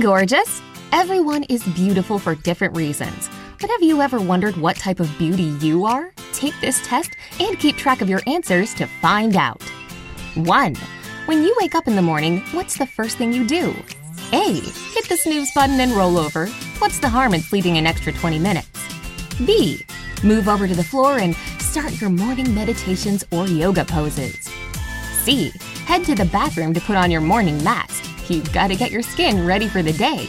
Gorgeous! Everyone is beautiful for different reasons. But have you ever wondered what type of beauty you are? Take this test and keep track of your answers to find out. 1. When you wake up in the morning, what's the first thing you do? A. Hit the snooze button and roll over. What's the harm in sleeping an extra 20 minutes? B. Move over to the floor and start your morning meditations or yoga poses. C. Head to the bathroom to put on your morning mask. You've got to get your skin ready for the day.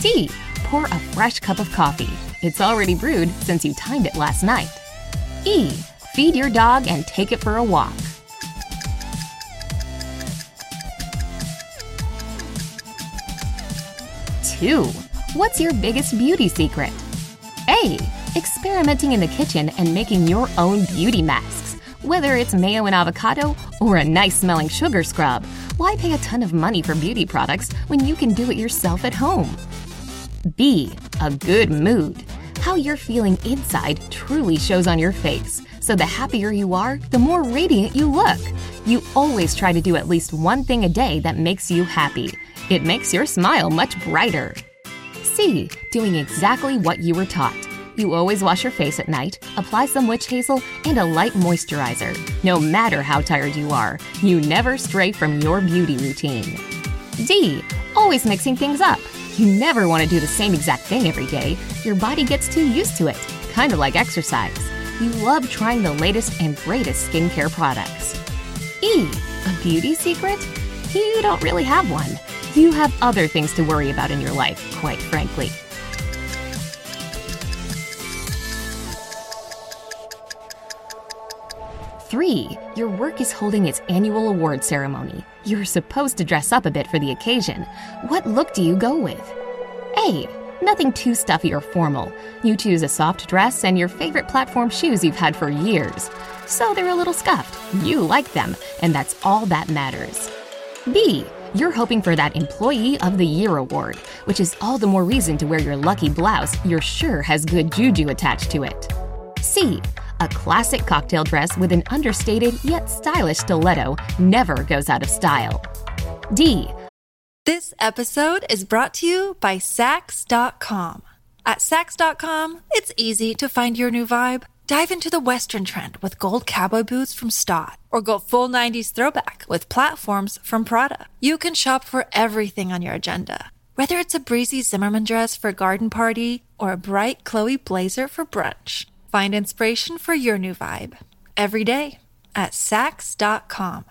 D. Pour a fresh cup of coffee. It's already brewed since you timed it last night. E. Feed your dog and take it for a walk. Two. What's your biggest beauty secret? A. Experimenting in the kitchen and making your own beauty masks. Whether it's mayo and avocado or a nice smelling sugar scrub, why pay a ton of money for beauty products when you can do it yourself at home? B. A good mood. How you're feeling inside truly shows on your face. So the happier you are, the more radiant you look. You always try to do at least one thing a day that makes you happy. It makes your smile much brighter. C. Doing exactly what you were taught. You always wash your face at night, apply some witch hazel, and a light moisturizer. No matter how tired you are, you never stray from your beauty routine. D. Always mixing things up. You never want to do the same exact thing every day. Your body gets too used to it, kind of like exercise. You love trying the latest and greatest skincare products. E. A beauty secret? You don't really have one. You have other things to worry about in your life, quite frankly. Three, your work is holding its annual award ceremony. You're supposed to dress up a bit for the occasion. What look do you go with? A, nothing too stuffy or formal. You choose a soft dress and your favorite platform shoes you've had for years. So they're a little scuffed. You like them, and that's all that matters. B, you're hoping for that Employee of the Year award, which is all the more reason to wear your lucky blouse you're sure has good juju attached to it. C, a classic cocktail dress with an understated yet stylish stiletto never goes out of style. D. This episode is brought to you by Saks.com. At Saks.com, it's easy to find your new vibe. Dive into the Western trend with gold cowboy boots from Staud, or go full 90s throwback with platforms from Prada. You can shop for everything on your agenda, whether it's a breezy Zimmermann dress for a garden party or a bright Chloe blazer for brunch. Find inspiration for your new vibe every day at Saks.com.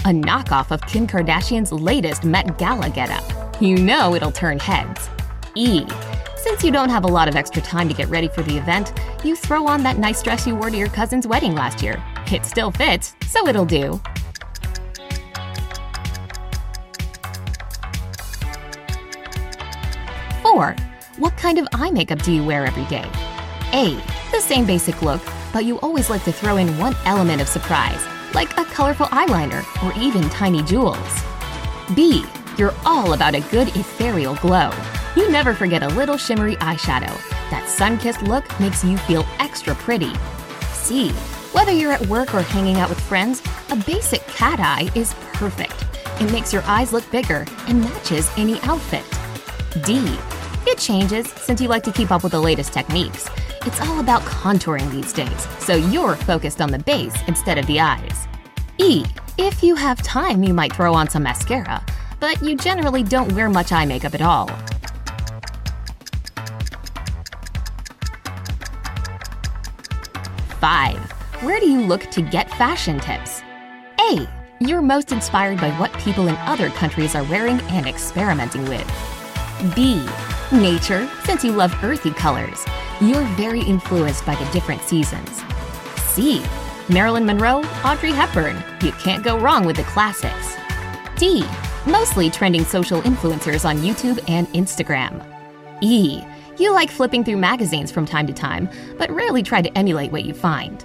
A knockoff of Kim Kardashian's latest Met Gala getup. You know it'll turn heads. E. Since you don't have a lot of extra time to get ready for the event, you throw on that nice dress you wore to your cousin's wedding last year. It still fits, so it'll do. Four. What kind of eye makeup do you wear every day? A. The same basic look, but you always like to throw in one element of surprise, like a colorful eyeliner or even tiny jewels. B. You're all about a good ethereal glow. You never forget a little shimmery eyeshadow. That sun kissed look makes you feel extra pretty. C. Whether you're at work or hanging out with friends, a basic cat eye is perfect. It makes your eyes look bigger and matches any outfit. D. It changes since you like to keep up with the latest techniques. It's all about contouring these days, so you're focused on the base instead of the eyes. E. If you have time, you might throw on some mascara, but you generally don't wear much eye makeup at all. Five. Where do you look to get fashion tips? A. You're most inspired by what people in other countries are wearing and experimenting with. B. Nature, since you love earthy colors. You're very influenced by the different seasons. C. Marilyn Monroe, Audrey Hepburn. You can't go wrong with the classics. D. Mostly trending social influencers on YouTube and Instagram. E. You like flipping through magazines from time to time, but rarely try to emulate what you find.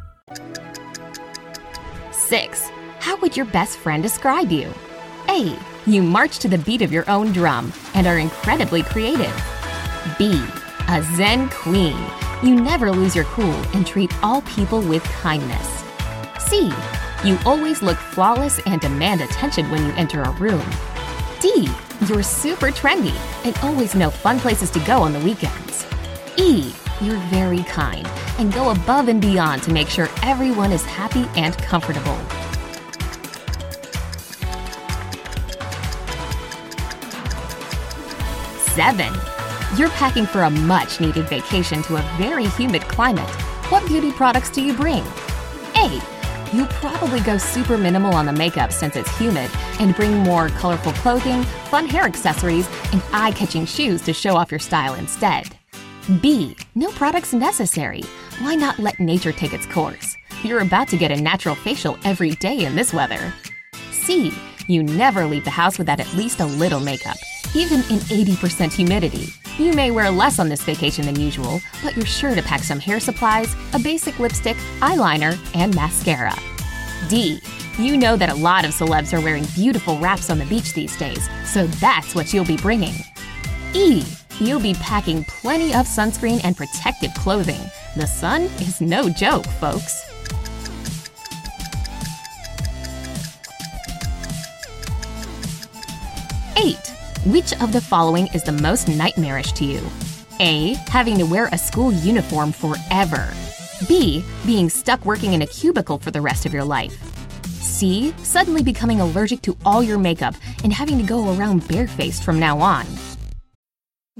6. How would your best friend describe you? A. You march to the beat of your own drum and are incredibly creative. B. A Zen queen. You never lose your cool and treat all people with kindness. C. You always look flawless and demand attention when you enter a room. D. You're super trendy and always know fun places to go on the weekends. E. You're very kind and go above and beyond to make sure everyone is happy and comfortable. Seven. You're packing for a much needed vacation to a very humid climate. What beauty products do you bring? A. You'll probably go super minimal on the makeup since it's humid and bring more colorful clothing, fun hair accessories, and eye catching shoes to show off your style instead. B. No products necessary. Why not let nature take its course? You're about to get a natural facial every day in this weather. C. You never leave the house without at least a little makeup, even in 80% humidity. You may wear less on this vacation than usual, but you're sure to pack some hair supplies, a basic lipstick, eyeliner, and mascara. D. You know that a lot of celebs are wearing beautiful wraps on the beach these days, so that's what you'll be bringing. E. You'll be packing plenty of sunscreen and protective clothing. The sun is no joke, folks. Eight. Which of the following is the most nightmarish to you? A. Having to wear a school uniform forever. B. Being stuck working in a cubicle for the rest of your life. C. Suddenly becoming allergic to all your makeup and having to go around barefaced from now on.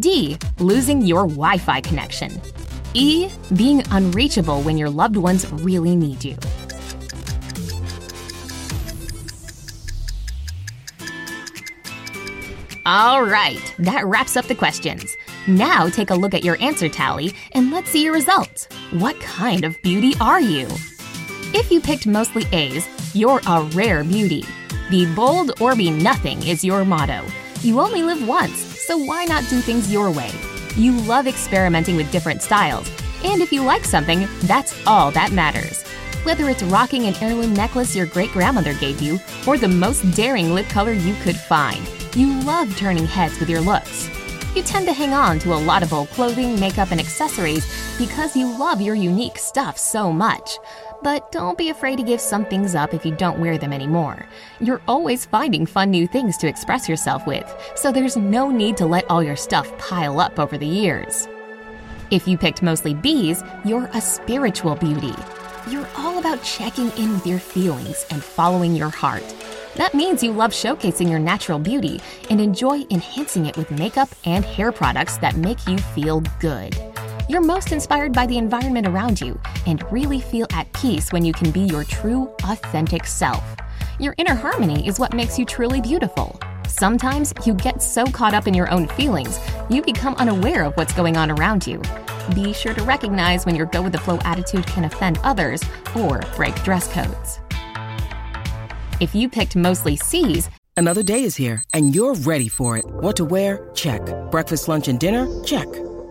D. Losing your Wi Fi connection. E. Being unreachable when your loved ones really need you. All right, that wraps up the questions. Now take a look at your answer tally and let's see your results. What kind of beauty are you? If you picked mostly A's, you're a rare beauty. Be bold or be nothing is your motto. You only live once, so why not do things your way? You love experimenting with different styles, and if you like something, that's all that matters. Whether it's rocking an heirloom necklace your great grandmother gave you, or the most daring lip color you could find, you love turning heads with your looks. You tend to hang on to a lot of old clothing, makeup, and accessories because you love your unique stuff so much. But don't be afraid to give some things up if you don't wear them anymore. You're always finding fun new things to express yourself with, so there's no need to let all your stuff pile up over the years. If you picked mostly B's, you're a spiritual beauty. You're all about checking in with your feelings and following your heart. That means you love showcasing your natural beauty and enjoy enhancing it with makeup and hair products that make you feel good. You're most inspired by the environment around you and really feel at peace when you can be your true, authentic self. Your inner harmony is what makes you truly beautiful. Sometimes you get so caught up in your own feelings, you become unaware of what's going on around you. Be sure to recognize when your go with the flow attitude can offend others or break dress codes. If you picked mostly C's, Another day is here, and you're ready for it. What to wear? Check. Breakfast, lunch, and dinner? Check.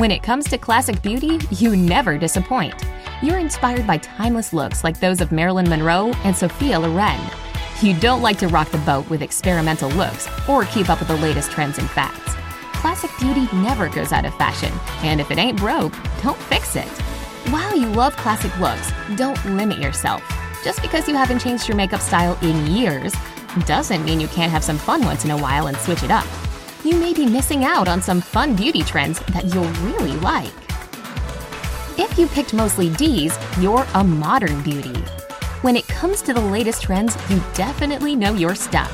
When it comes to classic beauty, you never disappoint. You're inspired by timeless looks like those of Marilyn Monroe and Sophia Loren. You don't like to rock the boat with experimental looks or keep up with the latest trends and fads. Classic beauty never goes out of fashion, and if it ain't broke, don't fix it. While you love classic looks, don't limit yourself. Just because you haven't changed your makeup style in years doesn't mean you can't have some fun once in a while and switch it up. You may be missing out on some fun beauty trends that you'll really like. If you picked mostly D's, you're a modern beauty. When it comes to the latest trends, you definitely know your stuff.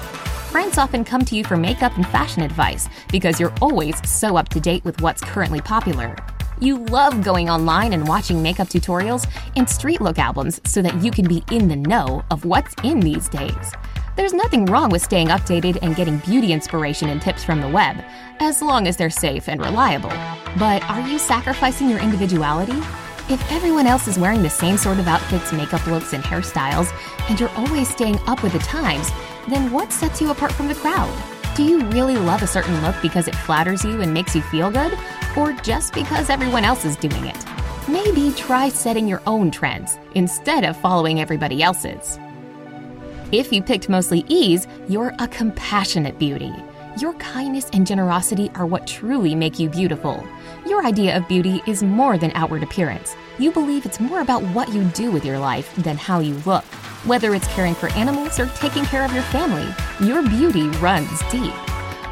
Friends often come to you for makeup and fashion advice because you're always so up to date with what's currently popular. You love going online and watching makeup tutorials and street look albums so that you can be in the know of what's in these days. There's nothing wrong with staying updated and getting beauty inspiration and tips from the web, as long as they're safe and reliable. But are you sacrificing your individuality? If everyone else is wearing the same sort of outfits, makeup looks, and hairstyles, and you're always staying up with the times, then what sets you apart from the crowd? Do you really love a certain look because it flatters you and makes you feel good, or just because everyone else is doing it? Maybe try setting your own trends instead of following everybody else's. If you picked mostly ease, you're a compassionate beauty. Your kindness and generosity are what truly make you beautiful. Your idea of beauty is more than outward appearance. You believe it's more about what you do with your life than how you look. Whether it's caring for animals or taking care of your family, your beauty runs deep.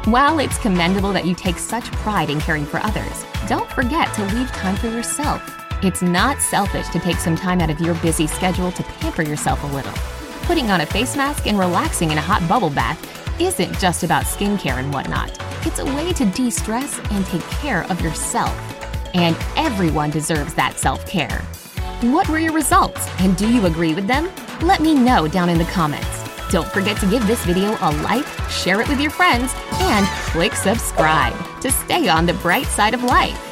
While it's commendable that you take such pride in caring for others, don't forget to leave time for yourself. It's not selfish to take some time out of your busy schedule to pamper yourself a little. Putting on a face mask and relaxing in a hot bubble bath isn't just about skincare and whatnot. It's a way to de stress and take care of yourself. And everyone deserves that self care. What were your results, and do you agree with them? Let me know down in the comments. Don't forget to give this video a like, share it with your friends, and click subscribe to stay on the bright side of life.